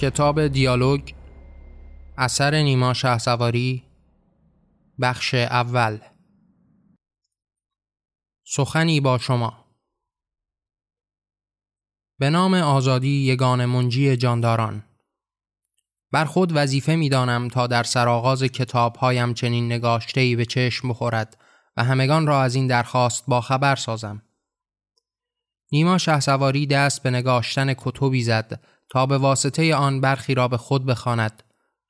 کتاب دیالوگ اثر نیما شهسواری بخش اول. سخنی با شما. به نام آزادی یگان منجی جانداران. بر خود وظیفه می دانم تا در سرآغاز کتابهایم چنین نگاشتهی به چشم بخورد و همگان را از این درخواست با خبر سازم. نیما شهسواری دست به نگاشتن کتبی زد تا به واسطه آن برخی را به خود بخواند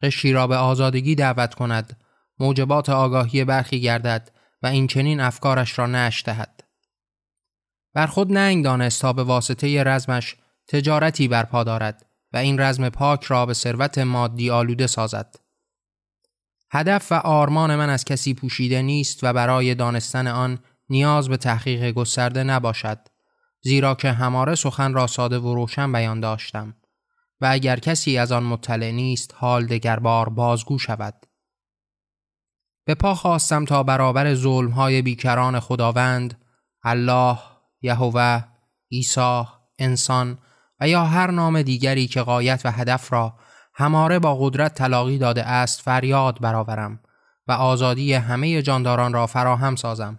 قشری را به آزادگی دعوت کند موجبات آگاهی برخی گردد و این چنین افکارش را نش دهد. بر خود ننگ دانست تا به واسطه رزمش تجارتی برپا دارد و این رزم پاک را به ثروت مادی آلوده سازد. هدف و آرمان من از کسی پوشیده نیست و برای دانستن آن نیاز به تحقیق گسترده نباشد زیرا که هماره سخن را ساده و روشن بیان داشتم. و اگر کسی از آن مطلع نیست حال دگربار بازگو شود. به پا خواستم تا برابر ظلمهای بیکران خداوند الله یهوه عیسی انسان و یا هر نام دیگری که قایت و هدف را هماره با قدرت تلاقی داده است فریاد برآورم و آزادی همه جانداران را فراهم سازم.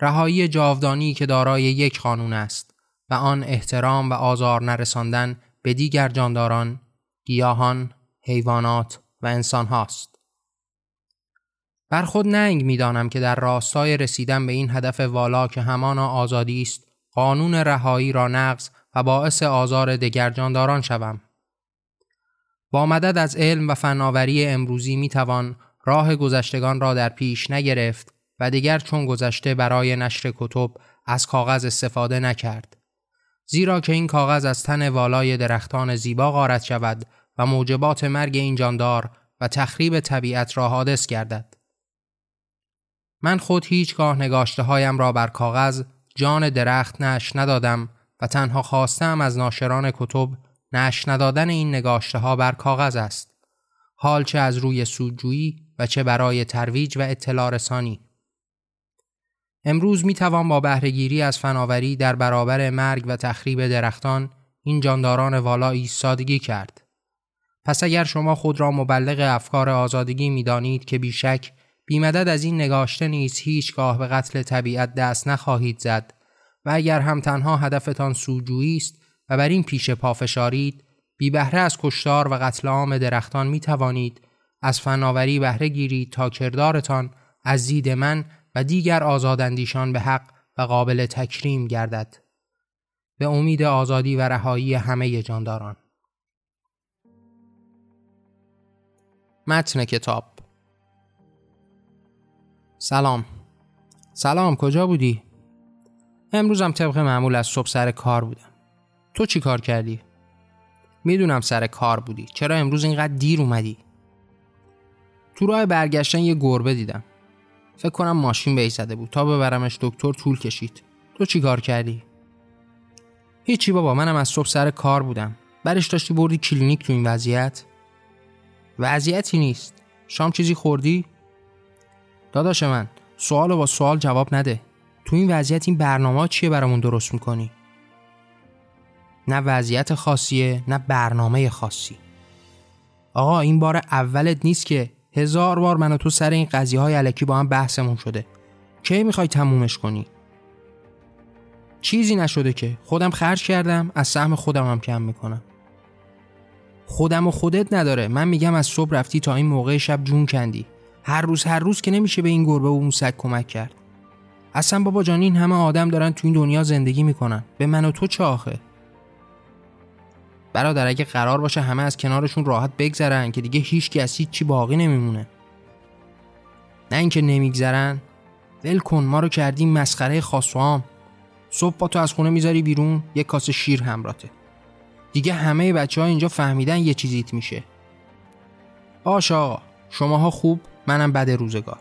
رهایی جاودانی که دارای یک قانون است و آن احترام و آزار نرساندن به دیگر جانداران، گیاهان، حیوانات و انسان هاست. بر خود ننگ می دانم که در راستای رسیدن به این هدف والا که همانا آزادی است، قانون رهایی را نقض و باعث آزار دگر جانداران شوم. با مدد از علم و فناوری امروزی می توان راه گذشتگان را در پیش نگرفت و دیگر چون گذشته برای نشر کتب از کاغذ استفاده نکرد. زیرا که این کاغذ از تن والای درختان زیبا غارت شود و موجبات مرگ این جاندار و تخریب طبیعت را حادث گردد. من خود هیچگاه نگاشته هایم را بر کاغذ جان درخت نش ندادم و تنها خواستم از ناشران کتب نش ندادن این نگاشته ها بر کاغذ است. حال چه از روی سودجویی و چه برای ترویج و اطلاع رسانی. امروز می توان با بهرهگیری از فناوری در برابر مرگ و تخریب درختان این جانداران والا ایستادگی کرد. پس اگر شما خود را مبلغ افکار آزادگی می دانید که بیشک بیمدد از این نگاشته نیز هیچگاه به قتل طبیعت دست نخواهید زد و اگر هم تنها هدفتان سوجویی است و بر این پیش پافشارید بی بهره از کشتار و قتل عام درختان می توانید از فناوری بهره گیرید تا کردارتان از دید من و دیگر آزاداندیشان به حق و قابل تکریم گردد. به امید آزادی و رهایی همه جانداران. متن کتاب. سلام. سلام کجا بودی؟ امروزم طبق معمول از صبح سر کار بودم. تو چی کار کردی؟ می‌دونم سر کار بودی. چرا امروز اینقدر دیر اومدی؟ تو راه برگشتن یه گربه دیدم. فکر کنم ماشین به زده بود. تا ببرمش دکتر طول کشید. تو چی کار کردی؟ هیچی بابا منم از صبح سر کار بودم. برش داشتی بردی کلینیک تو این وضعیت؟ وضعیتی نیست. شام چیزی خوردی؟ داداش من سوال با سوال جواب نده. تو این وضعیت این برنامه چیه برامون درست می‌کنی؟ نه وضعیت خاصیه نه برنامه خاصی. آقا این بار اولت نیست که هزار بار من و تو سر این قضیه های علکی با هم بحثمون شده. کی می‌خوای تمومش کنی؟ چیزی نشده که. خودم خرج کردم از سهم خودم هم کم می‌کنم. خودم و خودت نداره. من میگم از صبح رفتی تا این موقع شب جون کندی. هر روز هر روز که نمیشه به این گربه و اون سگ کمک کرد. اصلا بابا جان این همه آدم دارن تو این دنیا زندگی می‌کنن. به من و تو چه آخه؟ برادر اگه قرار باشه همه از کنارشون راحت بگذرن که دیگه هیچ کسی چی باقی نمیمونه. نه اینکه نمیگذرن. ول کن ما رو کردیم مسخره خاصوام صبح با تو از خونه می‌ذاری بیرون یک کاسه شیر همراته. دیگه همه بچه ها اینجا فهمیدن یه چیزیت میشه. باش آقا شماها خوب منم بد روزگار.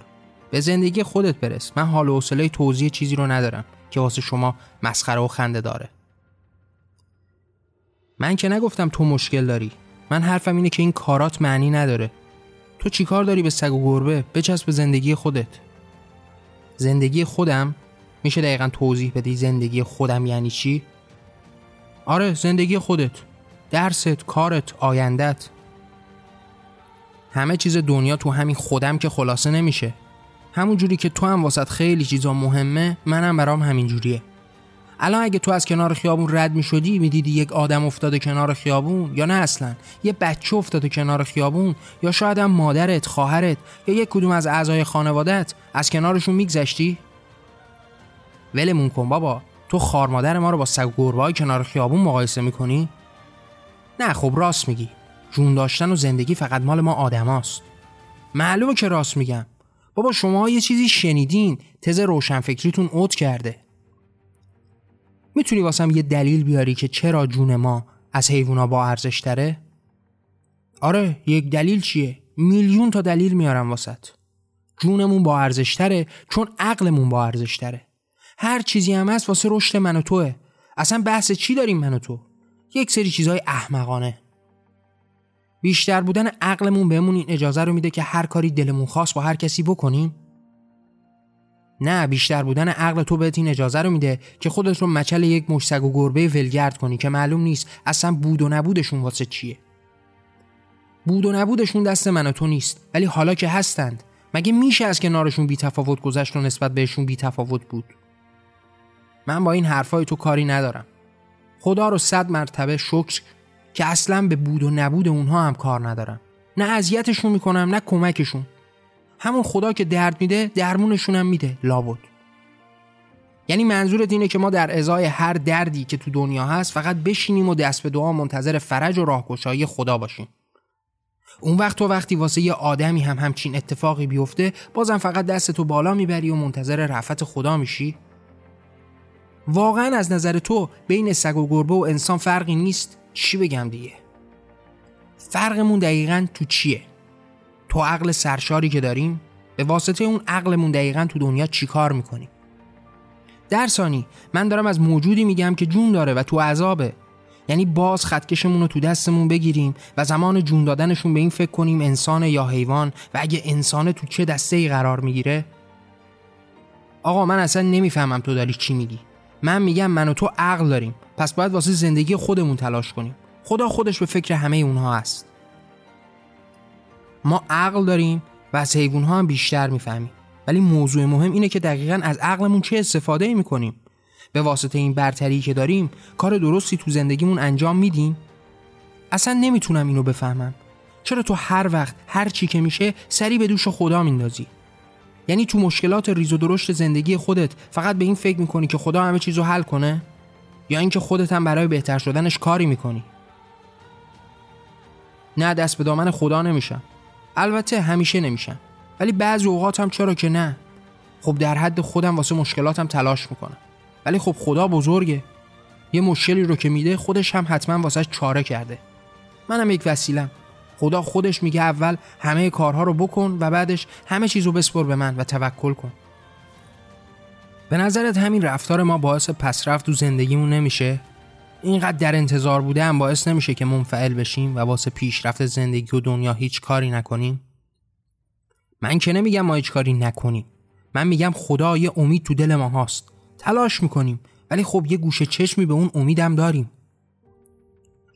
به زندگی خودت برس. من حال و حوصله توضیح چیزی رو ندارم که واسه شما مسخره و خنده داره. من که نگفتم تو مشکل داری. من حرفم اینه که این کارات معنی نداره. تو چیکار داری به سگ و گربه؟ بچسب به زندگی خودت. زندگی خودم؟ میشه دقیقا توضیح بدی زندگی خودم یعنی چی؟ آره زندگی خودت. درست کارت آیندت. همه چیز دنیا تو همین خودم که خلاصه نمیشه. همون جوری که تو هم واسط خیلی چیزا مهمه منم برام همین جوریه الان اگه تو از کنار خیابون رد می شدی می‌دیدی یک آدم افتاده کنار خیابون یا نه اصلا؟ یه بچه افتاده کنار خیابون یا شاید هم مادرت خواهرت یا یک کدوم از اعضای خانوادت از کنارشون میگذشتی؟ ولمون کن بابا. تو خار مادر ما رو با سگ و کنار خیابون مقایسه می‌کنی؟ نه خب راست میگی. جون داشتن و زندگی فقط مال ما آدماست. معلومه که راست میگم. بابا شما یه چیزی شنیدین. تز روشنفکریتون اوت کرده. می‌تونی واسم یه دلیل بیاری که چرا جون ما از حیوونا با ارزش تره؟ آره یک دلیل چیه؟ میلیون تا دلیل میارم واسط جونمون با ارزش تره چون عقلمون با ارزش تره هر چیزی هم هست واسه رشد من و توه اصلا بحث چی داریم من و تو؟ یک سری چیزهای احمقانه بیشتر بودن عقلمون بهمون این اجازه رو میده که هر کاری دلمون خواست با هر کسی بکنیم نه بیشتر بودن عقل تو بهت این اجازه رو میده که خودت رو مچل یک مشتگ و گربه ولگرد کنی که معلوم نیست اصلا بود و نبودشون واسه چیه. بود و نبودشون دست من و تو نیست ولی حالا که هستند. مگه میشه از کنارشون بی تفاوت گذشت و نسبت بهشون بی تفاوت بود؟ من با این حرفای تو کاری ندارم. خدا رو صد مرتبه شکر که اصلا به بود و نبود اونها هم کار ندارم. نه اذیتشون می‌کنم نه کمکشون. همون خدا که درد میده درمونشون هم میده لابد یعنی منظورت اینه که ما در ازای هر دردی که تو دنیا هست فقط بشینیم و دست به دعا منتظر فرج و راهگشایی خدا باشیم. اون وقت تو وقتی واسه یه آدمی هم همچین اتفاقی بیفته بازم فقط دست تو بالا می‌بری و منتظر رفت خدا میشی. واقعا از نظر تو بین سگ و گربه و انسان فرقی نیست؟ چی بگم دیگه؟ فرقمون دقیقا تو چیه؟ تو عقل سرشاری که داریم به واسطه اون عقلمون دقیقا تو دنیا چی کار می‌کنیم؟ در ثانی من دارم از موجودی میگم که جون داره و تو عذابه. یعنی باز خطکشمون رو تو دستمون بگیریم و زمان جون دادنشون به این فکر کنیم انسان یا حیوان و اگه انسانه تو چه دسته ای قرار می‌گیره؟ آقا من اصلا نمی‌فهمم تو داری چی میگی. من میگم من و تو عقل داریم. پس باید واسه زندگی خودمون تلاش کنیم. خدا خودش به فکر همه اونها هست ما عقل داریم و از حیوان ها هم بیشتر می‌فهمیم. ولی موضوع مهم اینه که دقیقا از عقلمون چه استفاده می‌کنیم. به واسطه این برتری که داریم کار درستی تو زندگیمون انجام میدیم. اصلا نمی‌تونم اینو بفهمم. چرا تو هر وقت هر چی که میشه سری به دوش خدا میندازی؟ یعنی تو مشکلات ریز و درشت زندگی خودت فقط به این فکر می‌کنی که خدا همه چیزو حل کنه؟ یا اینکه خودت هم برای بهتر شدنش کاری می‌کنی؟ نه دست به دامن خدا نمیشم. البته همیشه نمیشم ولی بعضی اوقات هم چرا که نه. خب در حد خودم واسه مشکلاتم تلاش می‌کنم. ولی خب خدا بزرگه. یه مشکلی رو که میده خودش هم حتما واسه چاره کرده. منم یک وسیلم. خدا خودش میگه اول همه کارها رو بکن و بعدش همه چیز رو بسپر به من و توکل کن. به نظرت همین رفتار ما باعث پسرفت تو زندگیمون نمیشه؟ اینقدر در انتظار بوده هم باعث نمیشه که منفعل بشیم و واسه پیشرفت زندگی و دنیا هیچ کاری نکنیم؟ من که نمیگم ما هیچ کاری نکنیم. من میگم خدا یه امید تو دل ما هاست. تلاش می‌کنیم ولی خب یه گوشه چشمی به اون امیدم داریم.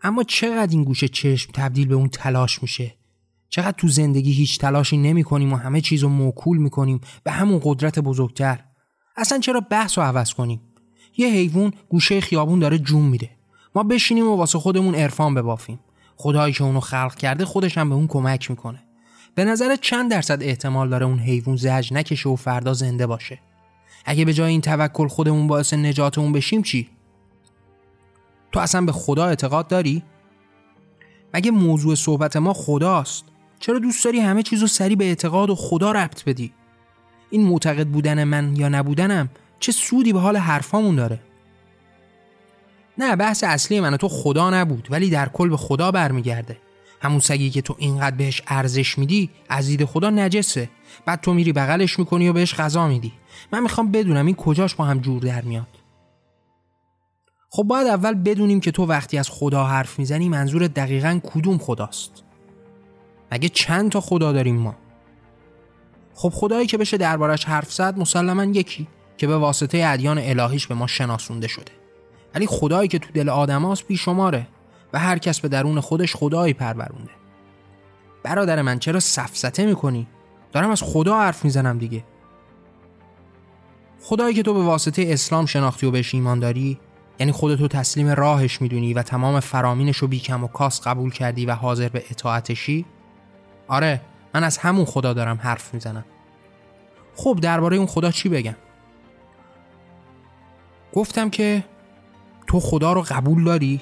اما چقدر این گوشه چشم تبدیل به اون تلاش میشه؟ چقدر تو زندگی هیچ تلاشی نمی کنیم و همه چیز رو موکول می‌کنیم به همون قدرت بزرگتر؟ اصلا چرا بحث رو عوض کنیم؟ یه حیوان گوشه خیابون داره جون میده. ما بشینیم و واسه خودمون عرفان ببافیم. خدایی که اونو خلق کرده خودش هم به اون کمک می‌کنه. به نظر چند درصد احتمال داره اون حیوان زج نکشه و فردا زنده باشه؟ اگه به جای این توکل خودمون باعث نجات اون بشیم چی؟ تو اصلا به خدا اعتقاد داری؟ مگه موضوع صحبت ما خداست؟ چرا دوست داری همه چیزو سری به اعتقاد و خدا ربط بدی؟ این معتقد بودن من یا نبودنم چه سودی به حال حرفامون داره؟ نه بحث اصلی من تو خدا نبود ولی در کل به خدا برمیگرده. همون سگی که تو اینقدر بهش ارزش میدی از دید خدا نجسه. بعد تو میری بغلش می‌کنی و بهش غذا میدی. من می‌خوام بدونم این کجاش با هم جور در میاد. خب باید اول بدونیم که تو وقتی از خدا حرف می‌زنی منظور دقیقا کدوم خداست؟ مگه چند تا خدا داریم ما؟ خب خدایی که بشه دربارش حرف زد مسلما یکی که به واسطه ادیان الهیش به ما شناسونده شده. ولی خدایی که تو دل آدماست بیشماره و و هر کس به درون خودش خدایی پرورونده. برادر من چرا سفسته می‌کنی؟ دارم از خدا حرف می‌زنم دیگه. خدایی که تو به واسطه اسلام شناختی و بهش ایمان داری یعنی خودتو تسلیم راهش می‌دونی و تمام فرامینش رو بیکم و کاس قبول کردی و حاضر به اطاعتشی؟ آره من از همون خدا دارم حرف می‌زنم. خب درباره اون خدا چی بگم؟ گفتم که تو خدا رو قبول داری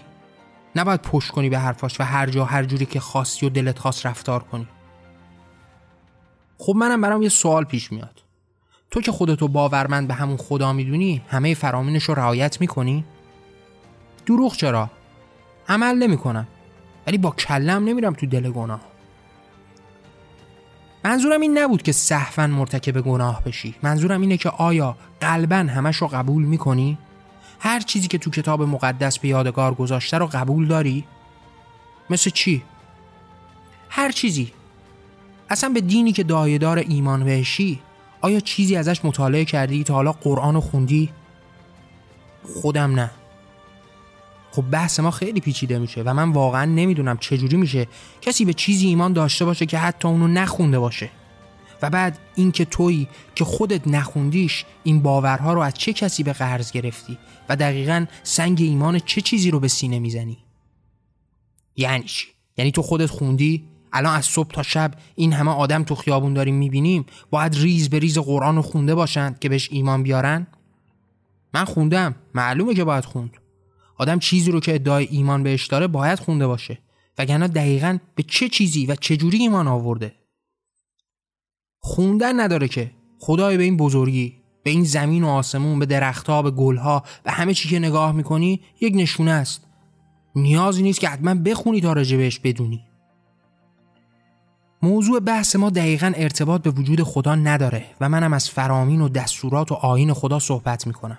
نباید پشت کنی به حرفاش و هر جا هر جوری که خواستی و دلت خواست رفتار کنی خب منم برام یه سوال پیش میاد تو که خودتو باورمند به همون خدا می‌دونی همه فرامینش رو رعایت می‌کنی؟ دروغ چرا؟ عمل نمی‌کنم ولی با کلم نمیرم تو دل گناه منظورم این نبود که صحفا مرتکب گناه بشی منظورم اینه که آیا قلبا همش رو قبول می‌کنی؟ هر چیزی که تو کتاب مقدس به یادگار گذاشته رو قبول داری؟ مثل چی؟ هر چیزی اصلا به دینی که دایدار ایمان بهشی آیا چیزی ازش مطالعه کردی تا حالا قرآن رو خوندی؟ خودم نه خب بحث ما خیلی پیچیده میشه و من واقعا نمی‌دونم چجوری میشه کسی به چیزی ایمان داشته باشه که حتی اونو نخونده باشه و بعد اینکه تویی که خودت نخوندیش این باورها رو از چه کسی به قرض گرفتی؟ و دقیقا سنگ ایمان چه چیزی رو به سینه می‌زنی؟ یعنی چی؟ یعنی تو خودت خوندی؟ الان از صبح تا شب این همه آدم تو خیابون داریم می‌بینیم باید ریز به ریز قرآن رو خونده باشند که بهش ایمان بیارن؟ من خوندم معلومه که باید خوند. آدم چیزی رو که ادعای ایمان بهش داره باید خونده باشه. وگرنه دقیقا به چه چیزی و چه جوری ایمان آورده؟ خوندن نداره که. خدای به این بزرگی به این زمین و آسمون به درختها به گلها و همه چی که نگاه می‌کنی یک نشونه است. نیازی نیست که حتما بخونی تا بهش بدونی. موضوع بحث ما دقیقا ارتباط به وجود خدا نداره و منم از فرامین و دستورات و آین خدا صحبت می‌کنم.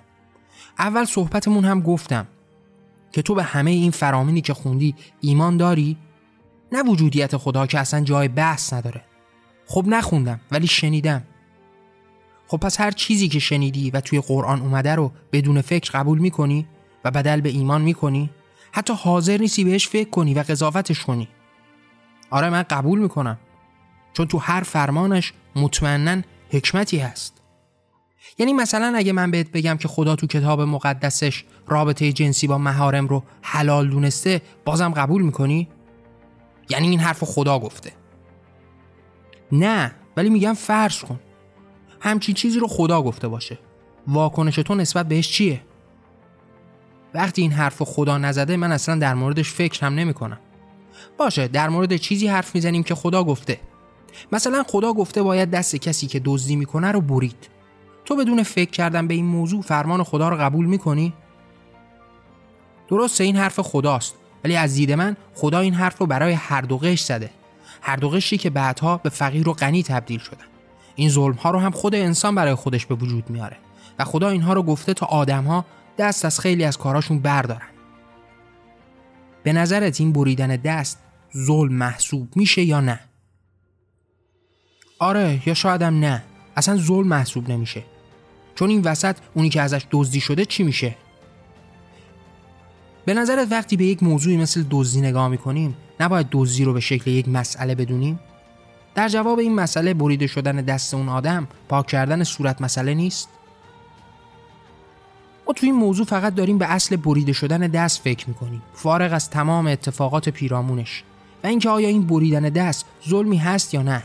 اول صحبتمون هم گفتم که تو به همه این فرامینی که خوندی ایمان داری؟ نه وجودیت خدا که اصلا جای بحث نداره. خب نخوندم ولی شنیدم. خب پس هر چیزی که شنیدی و توی قرآن اومده رو بدون فکر قبول می‌کنی و بدل به ایمان می‌کنی؟ حتی حاضر نیستی بهش فکر کنی و قضاوتش کنی. آره من قبول می‌کنم. چون تو هر فرمانش مطمئنا حکمتی هست. یعنی مثلا اگه من بهت بگم که خدا تو کتاب مقدسش رابطه جنسی با مهارم رو حلال دونسته بازم قبول می‌کنی؟ یعنی این حرف خدا گفته. نه ولی میگم فرض کن همچین چیزی رو خدا گفته باشه واکنش تو نسبت بهش چیه؟ وقتی این حرف خدا نزده من اصلا در موردش فکر هم نمی کنم. باشه در مورد چیزی حرف می‌زنیم که خدا گفته مثلا خدا گفته باید دست کسی که دزدی می‌کنه رو برید تو بدون فکر کردن به این موضوع فرمان خدا رو قبول می‌کنی؟ درسته این حرف خداست ولی از دید من خدا این حرف رو برای هر دو قش زده هر دو قشری که بعدها به فقیر و غنی تبدیل شدن. این ظلم ها رو هم خود انسان برای خودش به وجود میاره و خدا اینها رو گفته تا آدم ها دست از خیلی از کاراشون بردارن. به نظرت این بریدن دست ظلم محسوب میشه یا نه؟ آره یا شایدم نه. اصلا ظلم محسوب نمیشه. چون این وسط اونی که ازش دزدی شده چی میشه؟ به نظرت وقتی به یک موضوعی مثل دزدی نگاه می‌کنیم نباید دزدی رو به شکل یک مسئله بدونیم؟ در جواب این مسئله بریده شدن دست اون آدم پاک کردن صورت مسئله نیست؟ ما تو این موضوع فقط داریم به اصل بریده شدن دست فکر می‌کنیم. فارغ از تمام اتفاقات پیرامونش. و اینکه آیا این بریدن دست ظلمی هست یا نه؟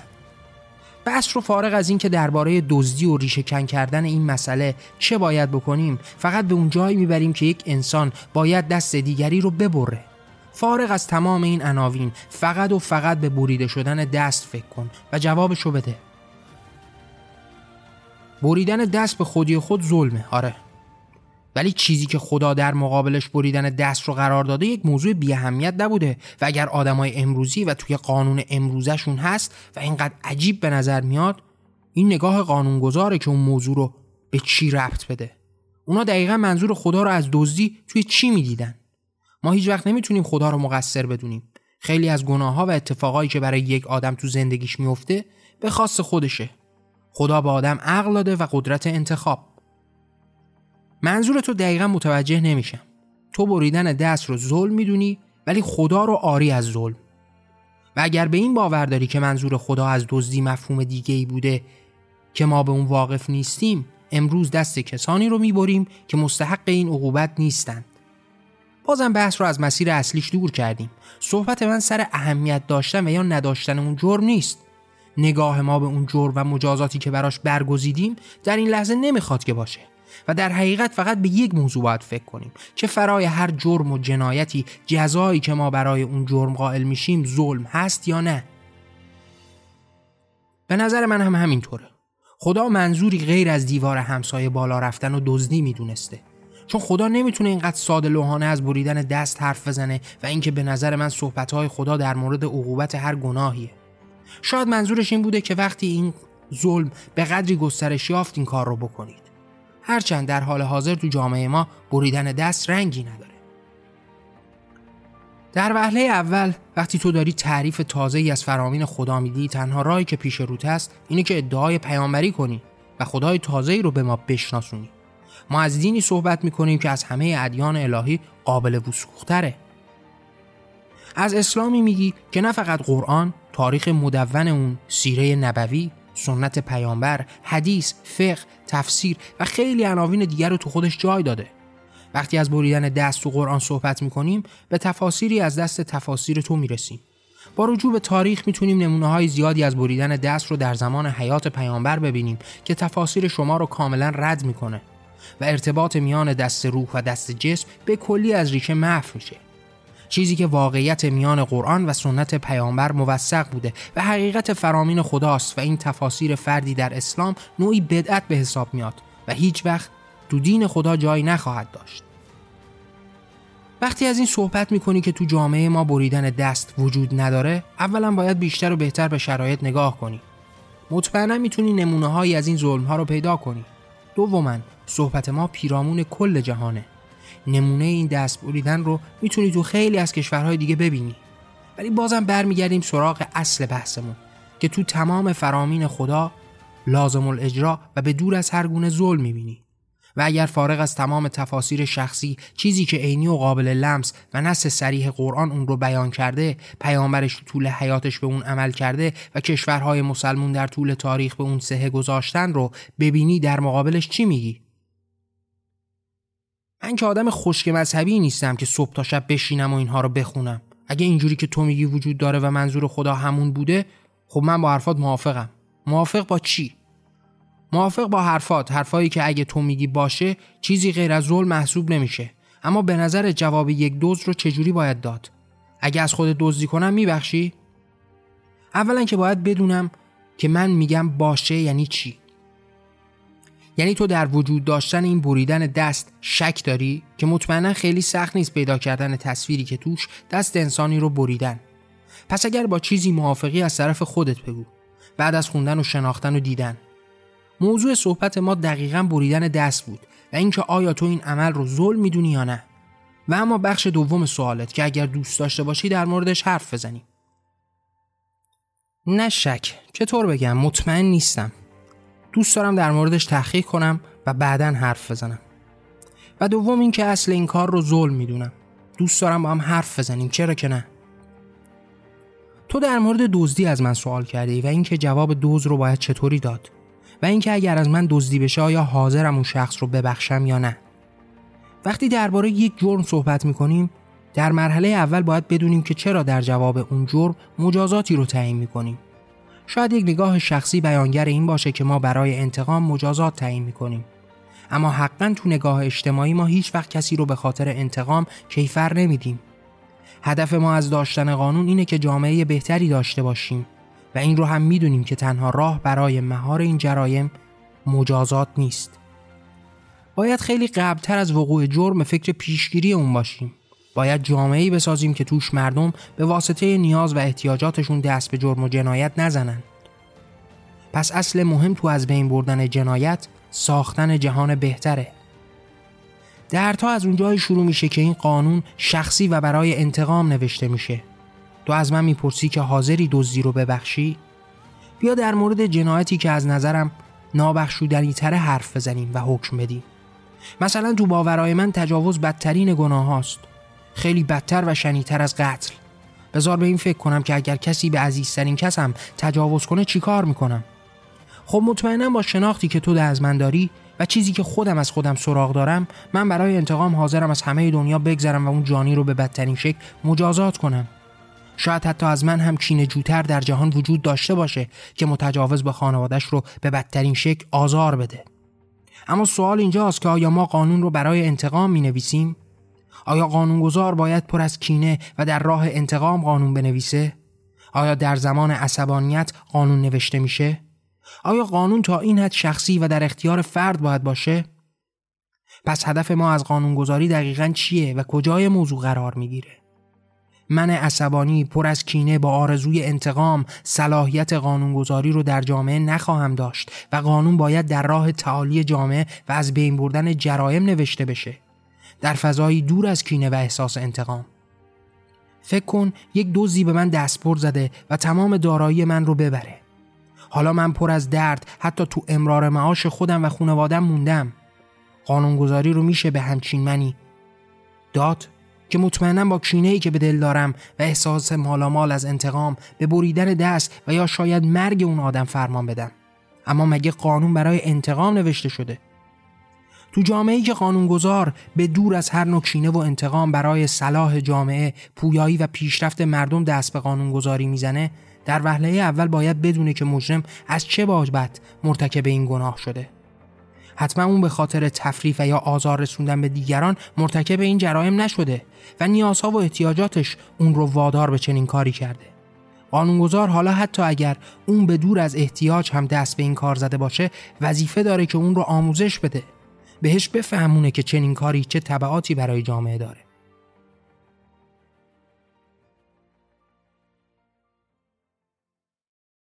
بس رو فارغ از اینکه درباره دزدی و ریشه کن کردن این مسئله چه باید بکنیم فقط به اون جایی می‌بریم که یک انسان باید دست دیگری رو ببره. فارغ از تمام این عناوین فقط و فقط به بریده شدن دست فکر کن و جوابشو بده. بریدن دست به خودی خود ظلمه آره. ولی چیزی که خدا در مقابلش بریدن دست رو قرار داده یک موضوع بی اهمیت نبوده. و اگر آدمای امروزی و توی قانون امروزشون هست و اینقدر عجیب به نظر میاد این نگاه قانونگذاره که اون موضوع رو به چی ربط بده. اونا دقیقا منظور خدا رو از دزدی توی چی می‌دیدن؟ ما هیچ وقت نمی‌تونیم خدا رو مقصر بدونیم. خیلی از گناه ها و اتفاقایی که برای یک آدم تو زندگیش میفته به خاص خودشه. خدا به آدم عقل داده و قدرت انتخاب. منظور تو دقیقا متوجه نمیشم. تو بریدن دست رو ظلم می‌دونی ولی خدا رو آری از ظلم. و اگر به این باور داری که منظور خدا از دزدی مفهوم دیگه ای بوده که ما به اون واقف نیستیم امروز دست کسانی رو می‌بریم که مستحق این عقوبت نیستند بازم بحث رو از مسیر اصلیش دور کردیم. صحبت من سر اهمیت داشتن و یا نداشتن اون جرم نیست. نگاه ما به اون جرم و مجازاتی که براش برگزیدیم در این لحظه نمی‌خواد که باشه. و در حقیقت فقط به یک موضوع باید فکر کنیم. که فرای هر جرم و جنایتی جزایی که ما برای اون جرم قائل میشیم ظلم هست یا نه؟ به نظر من هم همینطوره. خدا منظوری غیر از دیوار همسایه بالا رفتن و دزدی می‌دونسته. چون خدا نمی‌تونه اینقدر ساده لوحانه از بریدن دست حرف بزنه و اینکه به نظر من صحبتهای خدا در مورد عقوبت هر گناهیه. شاید منظورش این بوده که وقتی این ظلم به قدری گسترش یافت این کار رو بکنید. هرچند در حال حاضر تو جامعه ما بریدن دست رنگی نداره. در وهله اول وقتی تو داری تعریف تازه ای از فرامین خدا میدی تنها راهی که پیش روت است اینه که ادعای پیامبری کنی و خدای تازه ای رو به ما بشناسونی. ما از دینی صحبت می‌کنیم که از همه ادیان الهی قابل وسوختره. از اسلامی میگی که نه فقط قرآن تاریخ مدون اون سیره نبوی سنت پیامبر حدیث فقه تفسیر و خیلی عناوین دیگر رو تو خودش جای داده. وقتی از بریدن دست تو قرآن صحبت می‌کنیم به تفاسیری از دست تفاسیر تو می‌رسیم. با رجوع به تاریخ می‌تونیم نمونه های زیادی از بریدن دست رو در زمان حیات پیامبر ببینیم که تفاسیر شما رو کاملا رد می‌کنه و ارتباط میان دست روح و دست جسم به کلی از ریشه محو میشه. چیزی که واقعیت میان قرآن و سنت پیامبر موثق بوده و حقیقت فرامین خداست و این تفاسیر فردی در اسلام نوعی بدعت به حساب میاد و هیچ وقت تو دین خدا جایی نخواهد داشت. وقتی از این صحبت می‌کنی که تو جامعه ما بریدن دست وجود نداره اولا باید بیشتر و بهتر به شرایط نگاه کنی. مطمئنا می‌تونی نمونه هایی از این ظلم ها رو پیدا کنی. دوما صحبت ما پیرامون کل جهانه. نمونه این دست بریدن رو می‌تونی تو خیلی از کشورهای دیگه ببینی. ولی بازم برمیگردیم سراغ اصل بحثمون که تو تمام فرامین خدا لازم الاجرا و به دور از هر گونه ظلم می‌بینی. و اگر فارغ از تمام تفاسیر شخصی چیزی که عینی و قابل لمس و نص سریح قرآن اون رو بیان کرده پیامبرش طول حیاتش به اون عمل کرده و کشورهای مسلمون در طول تاریخ به اون سهه گذاشتن رو ببینی در مقابلش چی میگی؟ من که آدم خشک مذهبی نیستم که صبح تا شب بشینم و اینها رو بخونم. اگه اینجوری که تو میگی وجود داره و منظور خدا همون بوده خب من با حرفات موافقم. موافق با چی؟ موافق با حرفات. حرفایی که اگه تو میگی باشه چیزی غیر از ظلم محسوب نمیشه. اما به نظر جواب یک دوز رو چجوری باید داد؟ اگه از خود دزدی کنم میبخشی؟ اولا که باید بدونم که من میگم باشه یعنی چی. یعنی تو در وجود داشتن این بریدن دست شک داری که مطمئنا خیلی سخت نیست پیدا کردن تصویری که توش دست انسانی رو بریدن. پس اگر با چیزی موافقی از طرف خودت بگو. بعد از خوندن و شناختن و دیدن. موضوع صحبت ما دقیقا بریدن دست بود و اینکه آیا تو این عمل رو ظلم می‌دونی یا نه. و اما بخش دوم سوالت که اگر دوست داشته باشی در موردش حرف بزنیم. نه شک. چطور بگم؟ مطمئن نیستم. دوست دارم در موردش تحقیق کنم و بعدا حرف بزنم. و دوم اینکه اصل این کار رو ظلم می‌دونم. دوست دارم با هم حرف بزنیم. چرا که نه؟ تو در مورد دزدی از من سوال کردی و اینکه جواب دوز رو باید چطوری داد و اینکه اگر از من دزدی بشه آیا حاضرم اون شخص رو ببخشم یا نه؟ وقتی درباره یک جرم صحبت می‌کنیم در مرحله اول باید بدونیم که چرا در جواب اون جرم مجازاتی رو تعیین می‌کنیم. شاید یک نگاه شخصی بیانگر این باشه که ما برای انتقام مجازات تعیین می‌کنیم. اما حقا تو نگاه اجتماعی ما هیچ وقت کسی رو به خاطر انتقام کیفر نمیدیم. هدف ما از داشتن قانون اینه که جامعه بهتری داشته باشیم و این رو هم می‌دونیم که تنها راه برای مهار این جرایم مجازات نیست. باید خیلی قبلتر از وقوع جرم فکر پیشگیری اون باشیم. باید جامعه‌ای بسازیم که توش مردم به واسطه نیاز و احتیاجاتشون دست به جرم و جنایت نزنن. پس اصل مهم تو از بین بردن جنایت ساختن جهان بهتره. درتا از اونجای شروع میشه که این قانون شخصی و برای انتقام نوشته میشه. تو از من می‌پرسی که حاضری دزدی رو ببخشی؟ بیا در مورد جنایتی که از نظرم نابخشودنی تره حرف بزنیم و حکم بدیم. مثلا تو باورای من تجاوز بدترین گناه هاست. خیلی بدتر و شنیتر از قتل. بذار به این فکر کنم که اگر کسی به عزیزترین کسم تجاوز کنه چیکار می‌کنم؟ خب مطمئنم با شناختی که تو از من داری و چیزی که خودم از خودم سراغ دارم من برای انتقام حاضرم از همه دنیا بگذرم و اون جانی رو به بدترین شکل مجازات کنم. شاید حتی از من هم کینه جوتر در جهان وجود داشته باشه که متجاوز به خانوادش رو به بدترین شکل آزار بده. اما سوال اینجاست که آیا ما قانون رو برای انتقام می نویسیم؟ آیا قانونگذار باید پر از کینه و در راه انتقام قانون بنویسه؟ آیا در زمان عصبانیت قانون نوشته میشه؟ آیا قانون تا این حد شخصی و در اختیار فرد باید باشه؟ پس هدف ما از قانونگذاری دقیقا چیه و کجای موضوع قرار می‌گیره؟ من عصبانی پر از کینه با آرزوی انتقام صلاحیت قانونگذاری رو در جامعه نخواهم داشت و قانون باید در راه تعالی جامعه و از بین بردن جرایم نوشته بشه در فضایی دور از کینه و احساس انتقام. فکر کن یک دوزی به من دستپر زده و تمام دارایی من رو ببره. حالا من پر از درد حتی تو امرار معاش خودم و خانوادم موندم. قانونگذاری رو میشه به همچین منی داد که مطمئنم با کینه ای که به دل دارم و احساس مالامال از انتقام به بریدن دست و یا شاید مرگ اون آدم فرمان بدم. اما مگه قانون برای انتقام نوشته شده؟ تو جامعه که قانونگذار به دور از هر نوع کینه و انتقام برای صلاح جامعه پویایی و پیشرفت مردم دست به قانونگذاری می‌زنه در وهله اول باید بدونه که مجرم از چه بابت مرتکب این گناه شده. حتما اون به خاطر تفریف و یا آزار رسوندن به دیگران مرتکب این جرایم نشده و نیازها و احتیاجاتش اون رو وادار به چنین کاری کرده. قانونگذار حالا حتی اگر اون به دور از احتیاج هم دست به این کار زده باشه وظیفه داره که اون رو آموزش بده. بهش بفهمونه که چنین کاری چه طبعاتی برای جامعه داره.